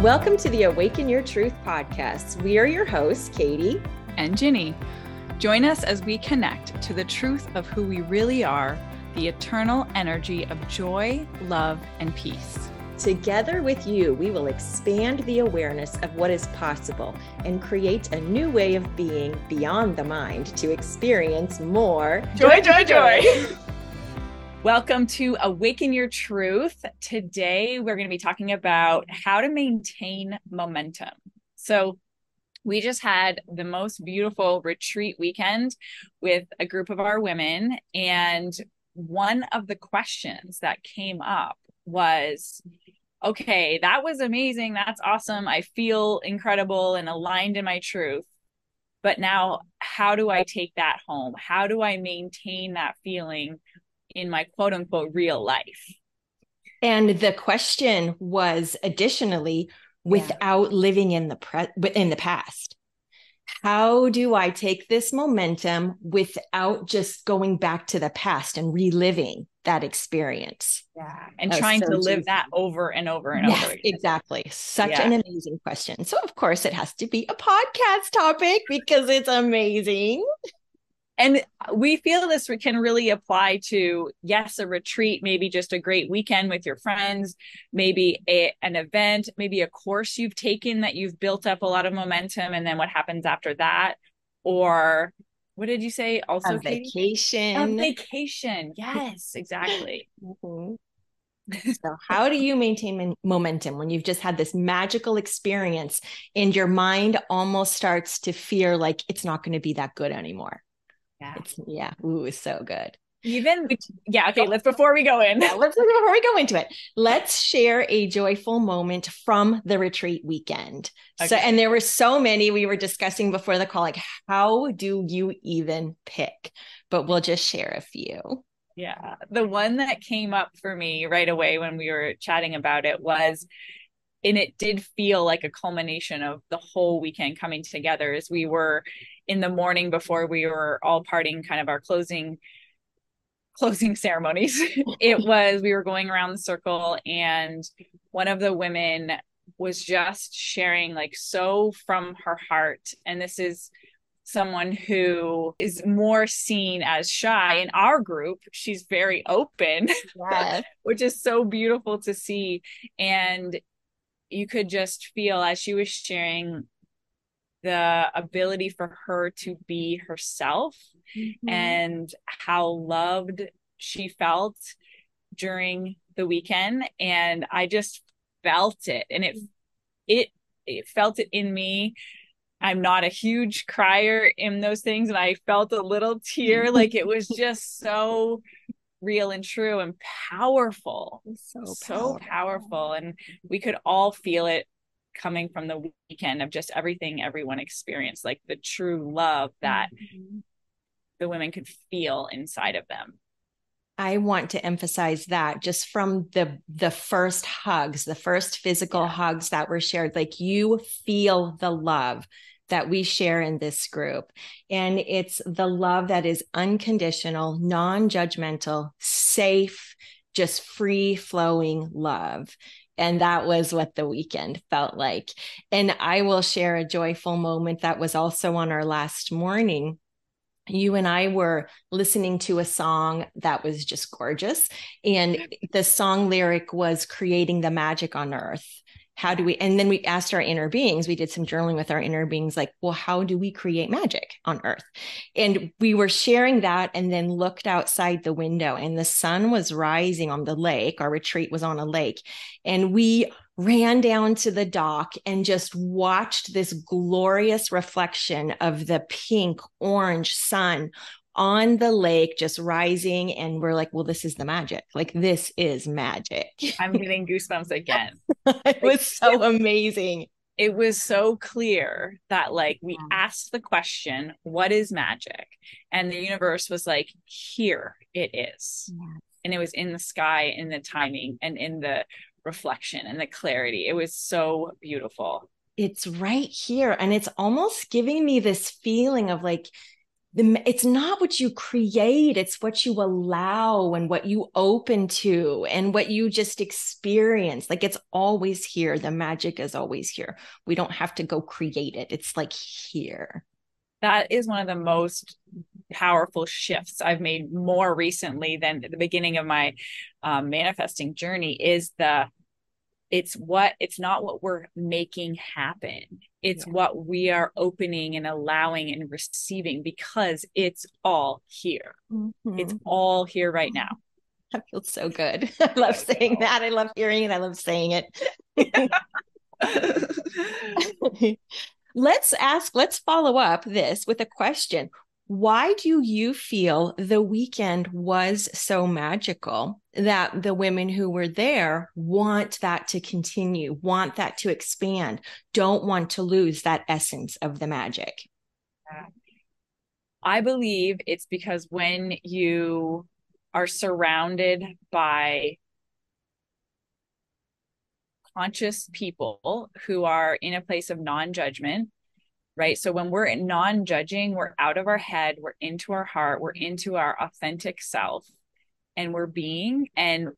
Welcome to the Awaken Your Truth podcast. We are your hosts, Katie and Ginny. Join us as we connect to the truth of who we really are, the eternal energy of joy, love, and peace. Together with you, we will expand the awareness of what is possible and create a new way of being beyond the mind to experience more joy, joy, joy. joy. Welcome to Awaken Your Truth. Today, we're going to be talking about how to maintain momentum. So, we just had the most beautiful retreat weekend with a group of our women. And one of the questions that came up was okay, that was amazing. That's awesome. I feel incredible and aligned in my truth. But now, how do I take that home? How do I maintain that feeling in my quote unquote real life? And the question was additionally, without yeah. living in the pre- in the past how do I take this momentum without just going back to the past and reliving that experience? Yeah. And trying so to live that over and over and yes, over. Again. Exactly. Such yeah. an amazing question. So, of course, it has to be a podcast topic because it's amazing and we feel this can really apply to yes a retreat maybe just a great weekend with your friends maybe a, an event maybe a course you've taken that you've built up a lot of momentum and then what happens after that. Or what did you say also a vacation a vacation. yes exactly. Mm-hmm. so how do you maintain momentum when you've just had this magical experience and your mind almost starts to fear like it's not going to be that good anymore yeah. It's yeah. Ooh, it's so good. Even yeah, okay, let's before we go in. Yeah, let's before we go into it, let's share a joyful moment from the retreat weekend. Okay. So and there were so many we were discussing before the call, like how do you even pick? But we'll just share a few. Yeah. The one that came up for me right away when we were chatting about it was and it did feel like a culmination of the whole weekend coming together as we were in the morning before we were all parting kind of our closing closing ceremonies it was we were going around the circle and one of the women was just sharing like so from her heart and this is someone who is more seen as shy in our group she's very open yes. which is so beautiful to see and you could just feel as she was sharing the ability for her to be herself mm-hmm. and how loved she felt during the weekend. And i just felt it. And it it it felt it in me. I'm not a huge crier in those things. And i felt a little tear like it was just so real and true and powerful. So, so powerful. And we could all feel it coming from the weekend of just everything everyone experienced like the true love that mm-hmm. the women could feel inside of them I want to emphasize that just from the the first hugs, the first physical yeah. hugs that were shared, like you feel the love that we share in this group. And it's the love that is unconditional, non judgmental, safe, just free flowing love. And that was what the weekend felt like. And I will share a joyful moment that was also on our last morning you and I were listening to a song that was just gorgeous. And the song lyric was creating the magic on earth how do we and then we asked our inner beings we did some journaling with our inner beings like well how do we create magic on earth? And we were sharing that and then looked outside the window and the sun was rising on the lake. Our retreat was on a lake. And we ran down to the dock and just watched this glorious reflection of the pink orange sun on the lake just rising and we're like well this is the magic. Like this is magic. I'm getting goosebumps again. It was so amazing. It was so clear that like we asked the question what is magic? And the universe was like here it is. And it was in the sky in the timing and in the reflection and the clarity. It was so beautiful. It's right here. And it's almost giving me this feeling of like the, it's not what you create it's what you allow and what you open to and what you just experience. Like it's always here. The magic is always here. We don't have to go create it. It's like here. That is one of the most powerful shifts I've made more recently than the beginning of my um, manifesting journey is the it's what it's not what we're making happen it's yeah. what we are opening and allowing and receiving because it's all here. Mm-hmm. it's all here right now. That feels so good. I love saying that. I love hearing it. I love saying it. Let's ask let's follow up this with a question why do you feel the weekend was so magical that the women who were there want that to continue, want that to expand, don't want to lose that essence of the magic? I believe it's because when you are surrounded by conscious people who are in a place of non judgment, right? So when we're non judging, we're out of our head, we're into our heart, we're into our authentic self, and we're being. And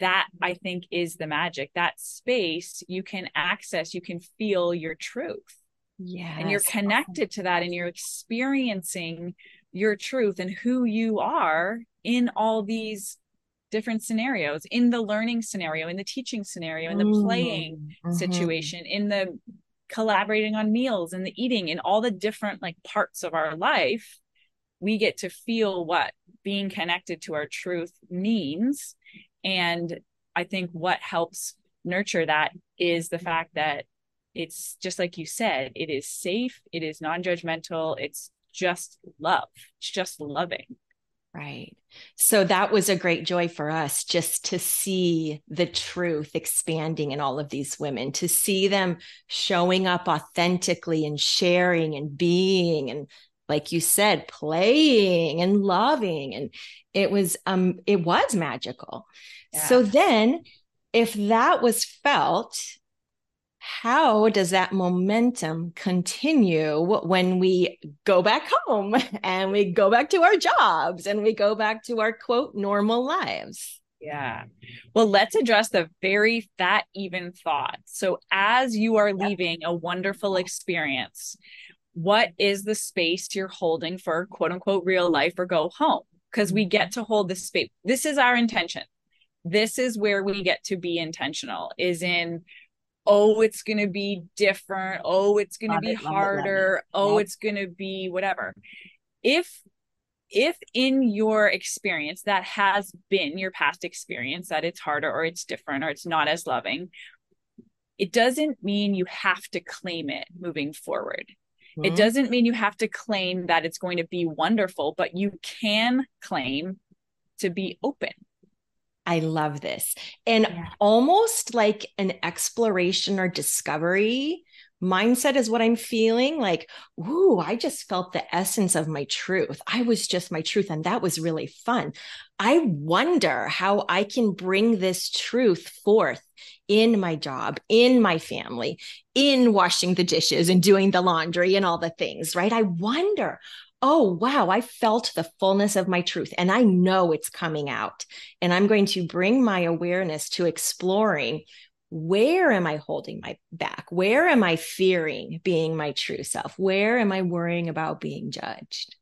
that I think is the magic. That space you can access, you can feel your truth. Yeah. And you're connected to that and you're experiencing your truth and who you are in all these different scenarios in the learning scenario in the teaching scenario in the playing mm-hmm. situation in the collaborating on meals and the eating and all the different like parts of our life we get to feel what being connected to our truth means. And i think what helps nurture that is the fact that it's just like you said it is safe it is non-judgmental it's just love it's just loving Right. So that was a great joy for us just to see the truth expanding in all of these women, to see them showing up authentically and sharing and being and like you said playing and loving and it was um it was magical. Yeah. So then if that was felt how does that momentum continue when we go back home and we go back to our jobs and we go back to our quote normal lives? Yeah. Well, let's address the very fat even thought. So, as you are leaving a wonderful experience, what is the space you're holding for quote unquote real life or go home? Because we get to hold this space. This is our intention. This is where we get to be intentional, is in oh it's going to be different. Oh it's going to be it, harder it, oh yep. it's going to be whatever. If if in your experience that has been your past experience that it's harder or it's different or it's not as loving it doesn't mean you have to claim it moving forward. Mm-hmm. it doesn't mean you have to claim that it's going to be wonderful but you can claim to be open I love this. And yeah. almost like an exploration or discovery mindset is what I'm feeling. Like, ooh, I just felt the essence of my truth. I was just my truth. And that was really fun. I wonder how I can bring this truth forth in my job, in my family, in washing the dishes and doing the laundry and all the things, right? I wonder oh, wow, I felt the fullness of my truth and I know it's coming out. And I'm going to bring my awareness to exploring where am I holding my back? Where am I fearing being my true self? Where am I worrying about being judged?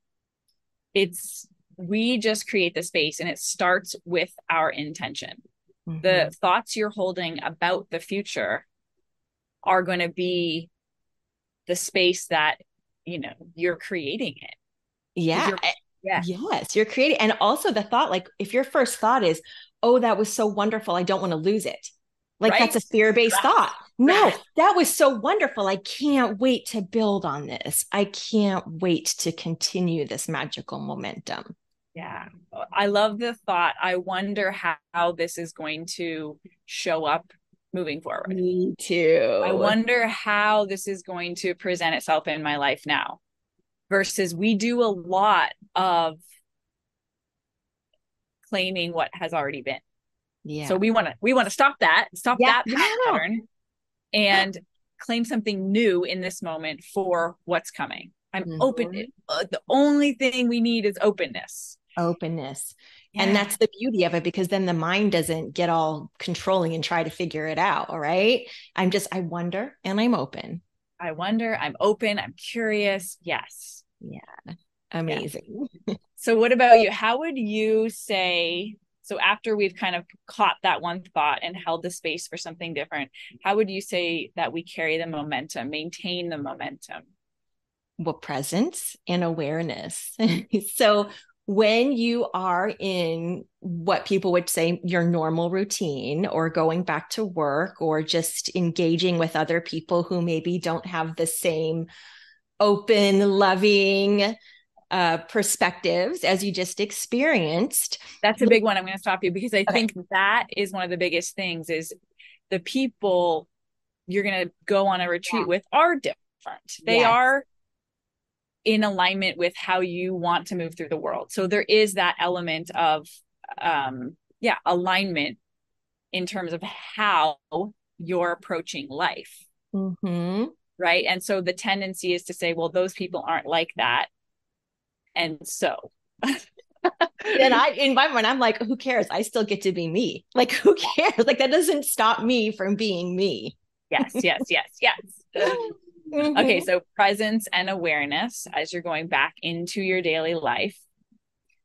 It's, we just create the space and it starts with our intention. Mm-hmm. The thoughts you're holding about the future are going to be the space that you know you're creating it yeah. Eh, yeah. Yes, you're creating. And also the thought, like, if your first thought is, oh, that was so wonderful, I don't want to lose it. Like, right? that's a fear based right. thought. No, that was so wonderful. I can't wait to build on this. I can't wait to continue this magical momentum. Yeah. I love the thought. I wonder how, how this is going to show up moving forward. Me too. I wonder how this is going to present itself in my life now versus we do a lot of claiming what has already been. Yeah. So we want to we want to stop that, stop yeah. that pattern and claim something new in this moment for what's coming. I'm mm-hmm. open. Uh, the only thing we need is openness. Openness. Yeah. And that's the beauty of it because then the mind doesn't get all controlling and try to figure it out. All right. I'm just, I wonder and I'm open. I wonder, I'm open, I'm curious. Yes. Yeah. Amazing. Yeah. so, what about you? How would you say? So, after we've kind of caught that one thought and held the space for something different, how would you say that we carry the momentum, maintain the momentum? Well, presence and awareness. so, when you are in what people would say your normal routine or going back to work or just engaging with other people who maybe don't have the same open, loving uh, perspectives as you just experienced. That's a big one. I'm going to stop you because I okay. think that is one of the biggest things is the people you're going to go on a retreat yeah. with are different. They yes. are in alignment with how you want to move through the world. So there is that element of um yeah, alignment in terms of how you're approaching life. Mm-hmm. Right. And so the tendency is to say, well, those people aren't like that. And so and I in my mind, I'm like, who cares? I still get to be me. Like, who cares? Like that doesn't stop me from being me. yes, yes, yes, yes. Mm-hmm. Okay, so presence and awareness as you're going back into your daily life.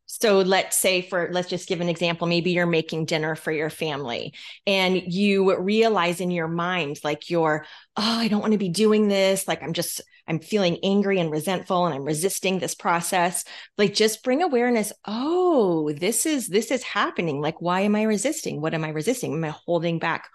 So let's say for let's just give an example. Maybe you're making dinner for your family and you realize in your mind like you're oh I don't want to be doing this. Like I'm just I'm feeling angry and resentful and I'm resisting this process. Like just bring awareness oh this is this is happening. Like why am I resisting? What am I resisting? Am I holding back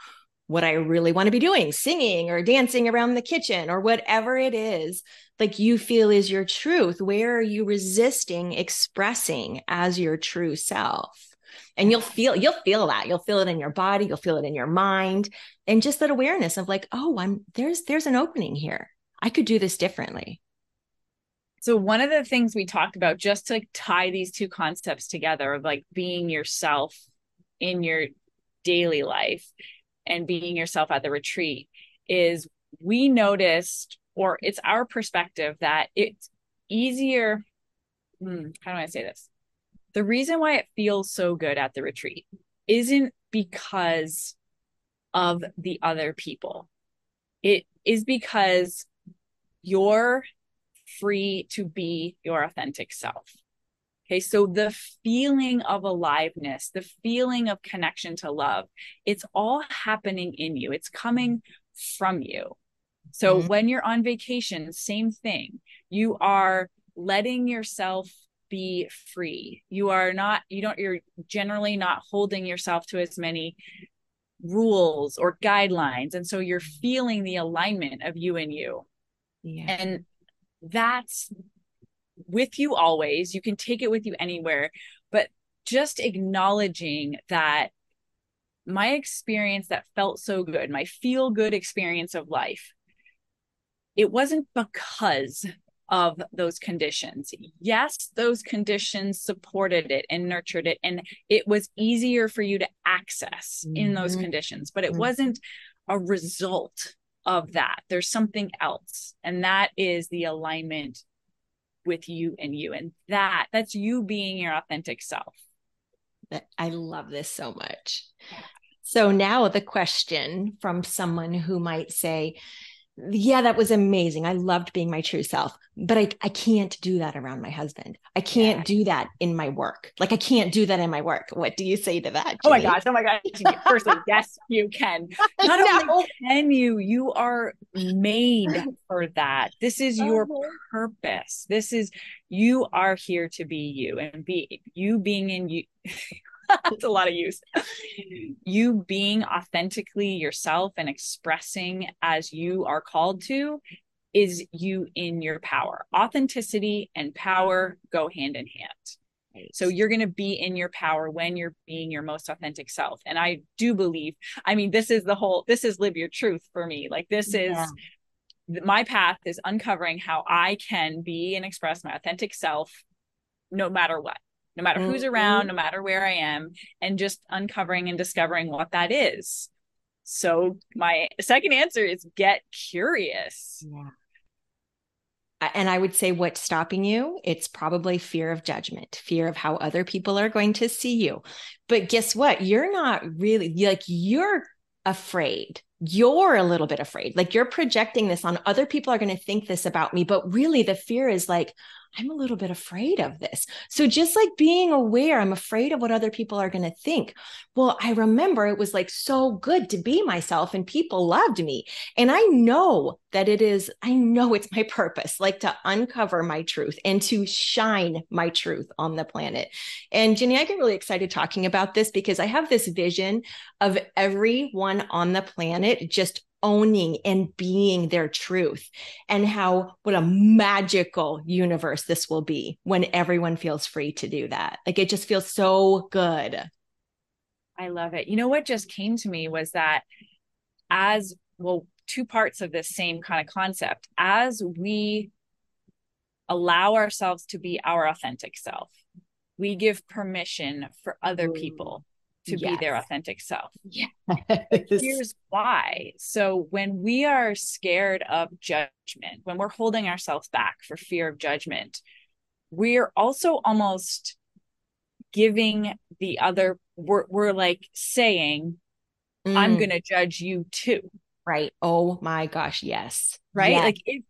what I really want to be doing, singing or dancing around the kitchen or whatever it is, like you feel is your truth. Where are you resisting expressing as your true self? And you'll mm-hmm. feel you'll feel that. You'll feel it in your body, you'll feel it in your mind. And just that awareness of like, oh, I'm there's there's an opening here. I could do this differently. So one of the things we talked about just to like tie these two concepts together of like being yourself in your daily life and being yourself at the retreat is we noticed or it's our perspective that it's easier hmm, how do i say this? The reason why it feels so good at the retreat isn't because of the other people. It is because you're free to be your authentic self Okay, so the feeling of aliveness, the feeling of connection to love, it's all happening in you. It's coming from you. So mm-hmm. when you're on vacation, same thing. You are letting yourself be free. You are not, you don't, you're generally not holding yourself to as many rules or guidelines. And so you're feeling the alignment of you and you. Yeah. And that's with you always. You can take it with you anywhere, but just acknowledging that my experience that felt so good, my feel good experience of life, it wasn't because of those conditions. Yes, those conditions supported it and nurtured it, and it was easier for you to access mm-hmm. in those mm-hmm. conditions, but it mm-hmm. wasn't a result of that. There's something else, and that is the alignment with you and you and that that's you being your authentic self. I love this so much. So now the question from someone who might say yeah, that was amazing. I loved being my true self, but I, I can't do that around my husband. I can't yeah. do that in my work. Like I can't do that in my work. What do you say to that? Oh my gosh. Oh my gosh. Firstly, yes, you can. Not only can you, you are made for that. This is your uh-huh. purpose. This is you are here to be you and be you being in you that's a lot of use. You being authentically yourself and expressing as you are called to is you in your power. Authenticity and power go hand in hand. So you're going to be in your power when you're being your most authentic self. And I do believe, I mean, this is the whole, this is live your truth for me. Like this yeah. is my path is uncovering how I can be and express my authentic self no matter what no matter mm-hmm. who's around, no matter where I am, and just uncovering and discovering what that is. So my second answer is get curious. Yeah. and I would say what's stopping you? It's probably fear of judgment, fear of how other people are going to see you. But guess what? You're not really like you're afraid. You're a little bit afraid. Like you're projecting this on other people are going to think this about me. But really, the fear is like, I'm a little bit afraid of this. So just like being aware, I'm afraid of what other people are going to think. Well, I remember it was like so good to be myself and people loved me. And I know that it is, I know it's my purpose, like to uncover my truth and to shine my truth on the planet. And Ginny, I get really excited talking about this because I have this vision of everyone on the planet just owning and being their truth and how what a magical universe this will be when everyone feels free to do that. Like it just feels so good. I love it. You know what just came to me was that as well two parts of this same kind of concept. As we allow ourselves to be our authentic self we give permission for other mm. people to yes. be their authentic self. Yeah. Here's why. So when we are scared of judgment, when we're holding ourselves back for fear of judgment, we're also almost giving the other we're, we're like saying mm. i'm going to judge you too right oh my gosh yes right yes. like if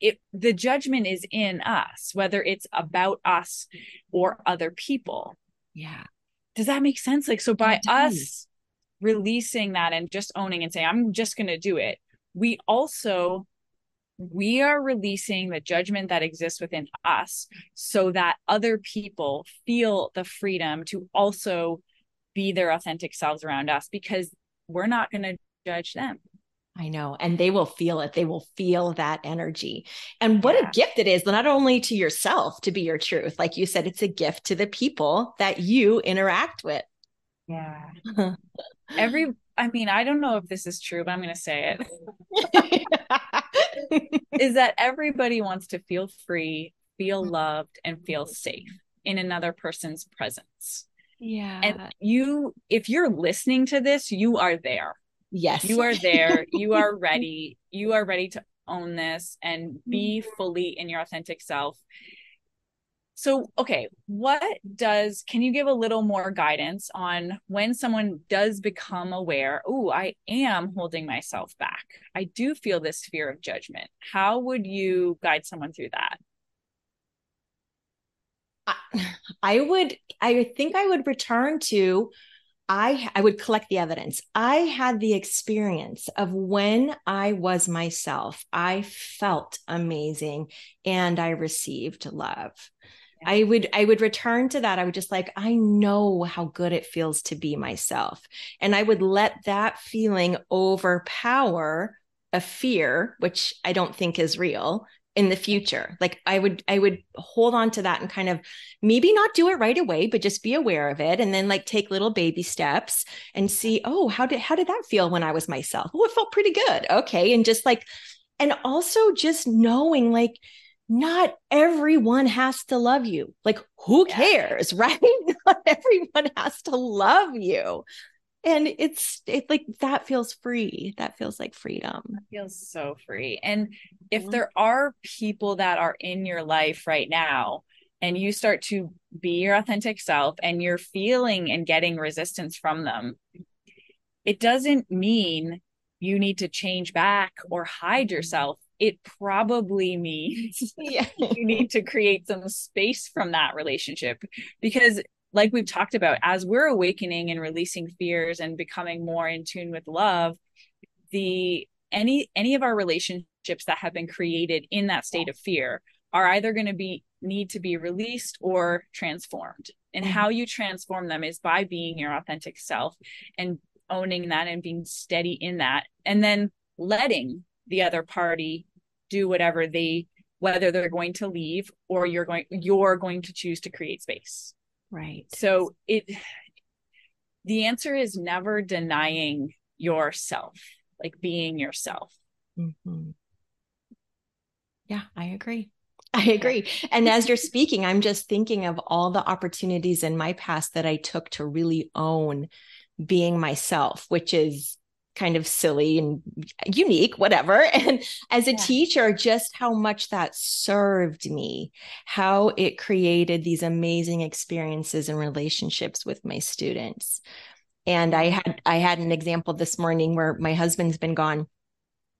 if the judgment is in us whether it's about us or other people yeah does that make sense? Like, so by us releasing that and just owning and saying, I'm just going to do it, we also we are releasing the judgment that exists within us so that other people feel the freedom to also be their authentic selves around us because we're not going to judge them I know. And they will feel it. They will feel that energy. And what yeah. a gift it is, not only to yourself to be your truth. Like you said, it's a gift to the people that you interact with. Yeah. Every, I mean, I don't know if this is true, but I'm going to say it. is that everybody wants to feel free, feel loved, and feel safe in another person's presence. Yeah. And you, if you're listening to this, you are there Yes. You are there. you are ready. You are ready to own this and be mm-hmm. fully in your authentic self. So, okay, what does, can you give a little more guidance on when someone does become aware, oh, I am holding myself back? I do feel this fear of judgment. How would you guide someone through that? I would, I think I would return to I I would collect the evidence. I had the experience of when I was myself. I felt amazing and I received love. Yeah. I would I would return to that. I would just like I know how good it feels to be myself. And I would let that feeling overpower a fear which I don't think is real in the future. Like i would i would hold on to that and kind of maybe not do it right away but just be aware of it and then like take little baby steps and see oh how did how did that feel when i was myself? Oh it felt pretty good. Okay. And just like and also just knowing like not everyone has to love you. Like who cares right? Not everyone has to love you and it's it like that feels free. That feels like freedom. It feels so free. And if mm-hmm. there are people that are in your life right now and you start to be your authentic self and you're feeling and getting resistance from them it doesn't mean you need to change back or hide yourself. It probably means yeah. you need to create some space from that relationship because like we've talked about, as we're awakening and releasing fears and becoming more in tune with love, the any any of our relationships that have been created in that state of fear are either going to be need to be released or transformed. And how you transform them is by being your authentic self and owning that and being steady in that and then letting the other party do whatever they whether they're going to leave or you're going you're going to choose to create space Right. So it the answer is never denying yourself, like being yourself. Mm-hmm. Yeah, I agree. I agree. And as you're speaking, I'm just thinking of all the opportunities in my past that I took to really own being myself, which is kind of silly and unique, whatever. And as a yeah. teacher, just how much that served me, how it created these amazing experiences and relationships with my students. And I had I had an example this morning where my husband's been gone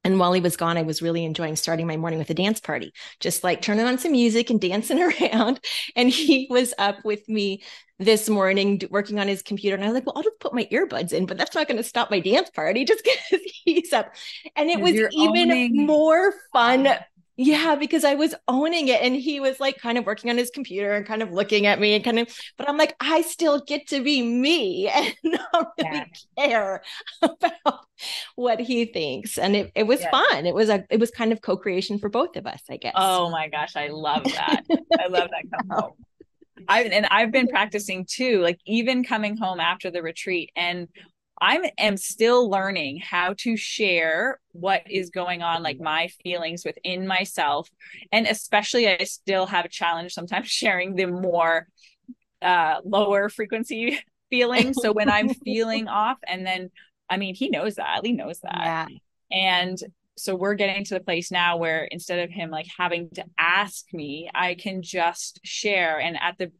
and while he was gone, I was really enjoying starting my morning with a dance party, just like turning on some music and dancing around. And he was up with me this morning working on his computer. And I was like, well, I'll just put my earbuds in, but that's not going to stop my dance party just because he's up. And it was even owning- more fun yeah, because I was owning it and he was like kind of working on his computer and kind of looking at me and kind of, but I'm like, I still get to be me and not really yeah. care about what he thinks. And it, it was fun. It was a, it was kind of co-creation for both of us, I guess. Oh my gosh. I love that. I love that combo. I've, and I've been practicing too, like even coming home after the retreat and I am still learning how to share what is going on, like my feelings within myself. And especially, I still have a challenge sometimes sharing the more uh, lower frequency feelings. So when I'm feeling off, and then, I mean, he knows that, Lee knows that. Yeah. And so we're getting to the place now where instead of him like having to ask me, I can just share. And at the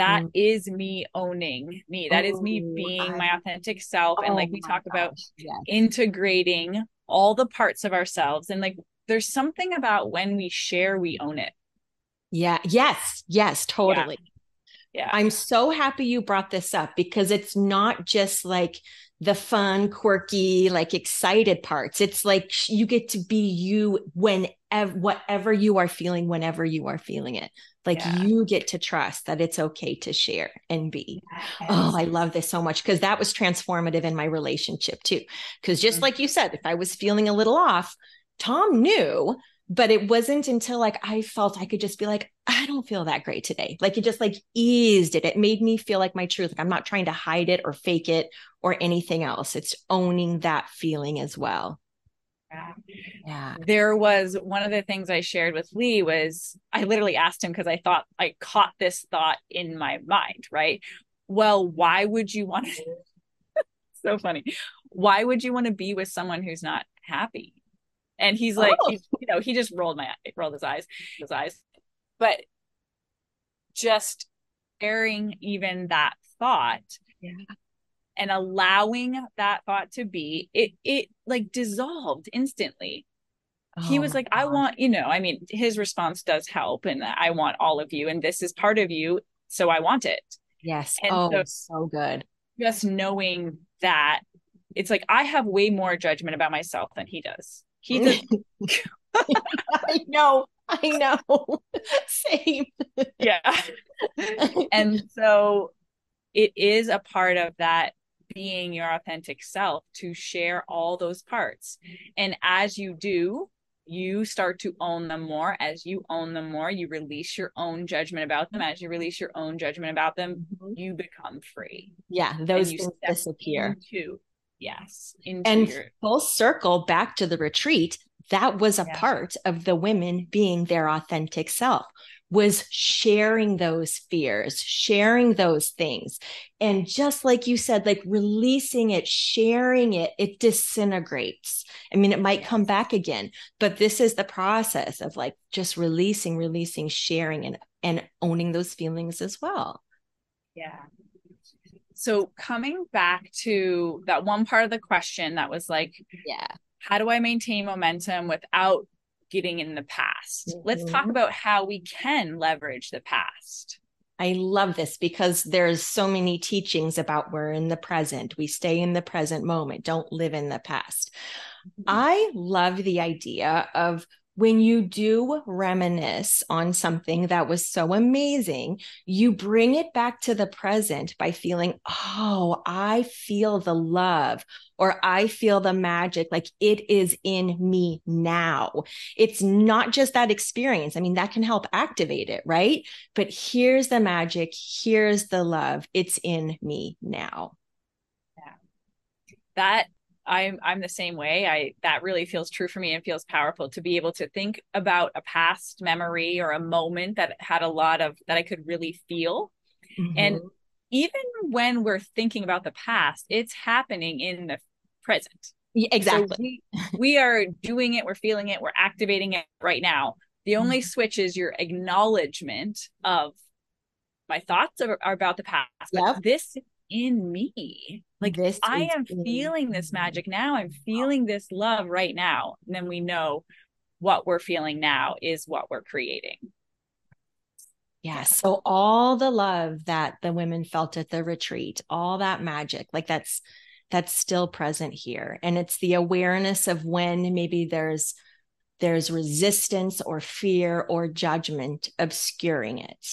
that mm. is me owning me that is me being I, my authentic self oh and like we talk gosh, about yes. integrating all the parts of ourselves and like there's something about when we share we own it yeah yes yes totally yeah. yeah. i'm so happy you brought this up because it's not just like the fun quirky like excited parts it's like you get to be you whenever whatever you are feeling whenever you are feeling it like yeah. you get to trust that it's okay to share and be. Yes. Oh, I love this so much because that was transformative in my relationship too. Because just mm-hmm. like you said, if I was feeling a little off, Tom knew, but it wasn't until like I felt I could just be like, I don't feel that great today. Like it just like eased it. It made me feel like my truth. Like I'm not trying to hide it or fake it or anything else. It's owning that feeling as well. Yeah. There was one of the things I shared with Lee was I literally asked him because I thought I caught this thought in my mind, right? Well, why would you want to so funny. Why would you want to be with someone who's not happy? And he's like, oh. he, you know, he just rolled my rolled his eyes, his eyes. But just airing even that thought yeah. and allowing that thought to be it it like dissolved instantly. Oh he was like i want you know i mean his response does help and i want all of you and this is part of you so i want it. Yes. And oh so, so good. just knowing that it's like i have way more judgment about myself than he does he does i know i know same yeah and so it is a part of that being your authentic self to share all those parts. And as you do, you start to own them more. As you own them more, you release your own judgment about them. As you release your own judgment about them, mm-hmm. you become free. Yeah, those things disappear. Into, yes. And your- full circle back to the retreat. That was a yeah. part of the women being their authentic self was sharing those fears, sharing those things. And just like you said, like releasing it, sharing it, it disintegrates. I mean, it might come back again, but this is the process of like just releasing, releasing, sharing, and, and owning those feelings as well. Yeah. So coming back to that one part of the question that was like, yeah, how do I maintain momentum without getting in the past. Mm-hmm. Let's talk mm-hmm. about how we can leverage the past. I love this because there's so many teachings about we're in the present. We stay in the present moment. Don't live in the past. Mm-hmm. I love the idea of when you do reminisce on something that was so amazing, you bring it back to the present by feeling, oh, I feel the love or I feel the magic. Like it is in me now. It's not just that experience. I mean, that can help activate it, right? But here's the magic. Here's the love. It's in me now. Yeah. That I'm I'm the same way. I that really feels true for me and feels powerful to be able to think about a past memory or a moment that had a lot of that I could really feel. Mm-hmm. And even when we're thinking about the past, it's happening in the present. Yeah, exactly. So we, we are doing it, we're feeling it, we're activating it right now. The only mm-hmm. switch is your acknowledgement of my thoughts are, are about the past. Yep. this in me. Like this I am feeling this mm-hmm. magic now. I'm feeling this love right now. And then we know what we're feeling now is what we're creating. Yeah. So all the love that the women felt at the retreat, all that magic, like that's that's still present here. And it's the awareness of when maybe there's there's resistance or fear or judgment obscuring it.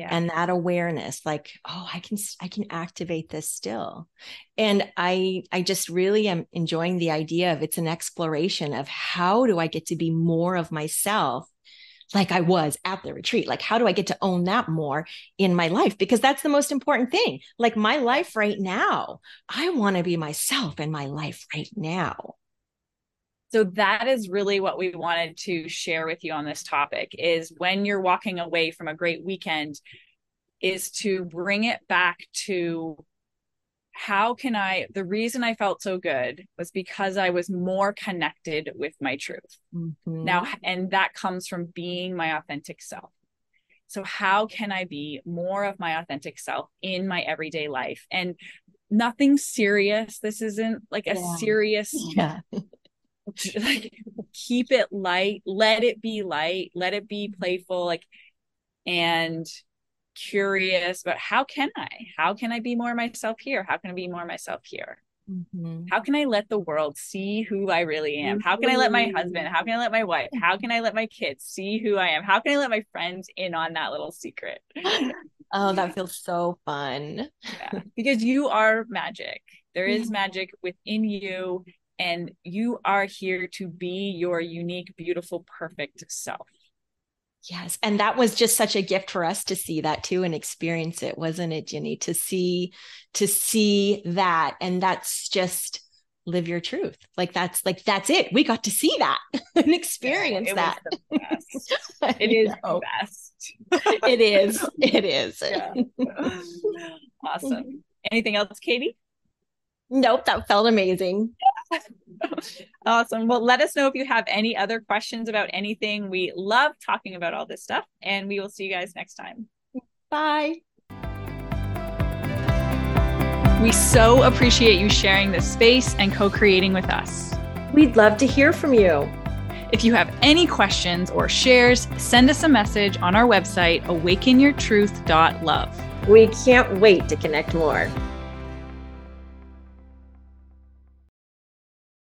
Yeah. And that awareness, like, oh, I can I can activate this still. And I I just really am enjoying the idea of it's an exploration of how do I get to be more of myself like I was at the retreat. Like, how do I get to own that more in my life? Because that's the most important thing. Like, my life right now, I want to be myself in my life right now. So that is really what we wanted to share with you on this topic is when you're walking away from a great weekend is to bring it back to how can I, the reason I felt so good was because I was more connected with my truth. Mm-hmm. Now, and that comes from being my authentic self. So, how can I be more of my authentic self in my everyday life? And nothing serious. This isn't like a yeah. serious, yeah. like, keep it light, let it be light, let it be playful. Like, and curious about how can I? How can I be more myself here? How can I be more myself here? Mm-hmm. How can I let the world see who I really am? How can I let my husband? How can I let my wife? How can I let my kids see who I am? How can I let my friends in on that little secret? oh, that feels so fun. yeah, because you are magic. There is magic within you, and you are here to be your unique, beautiful, perfect self. Yes. And that was just such a gift for us to see that too and experience it, wasn't it, Ginny? To see, to see that. And that's just live your truth. Like that's like that's it. We got to see that and experience yeah, that. it is the best. it is. It is. Yeah. awesome. Anything else, Katie? Nope, that felt amazing. awesome. Well, let us know if you have any other questions about anything. We love talking about all this stuff, and we will see you guys next time. Bye. We so appreciate you sharing this space and co creating with us. We'd love to hear from you. If you have any questions or shares, send us a message on our website, awakenyourtruth.love. We can't wait to connect more.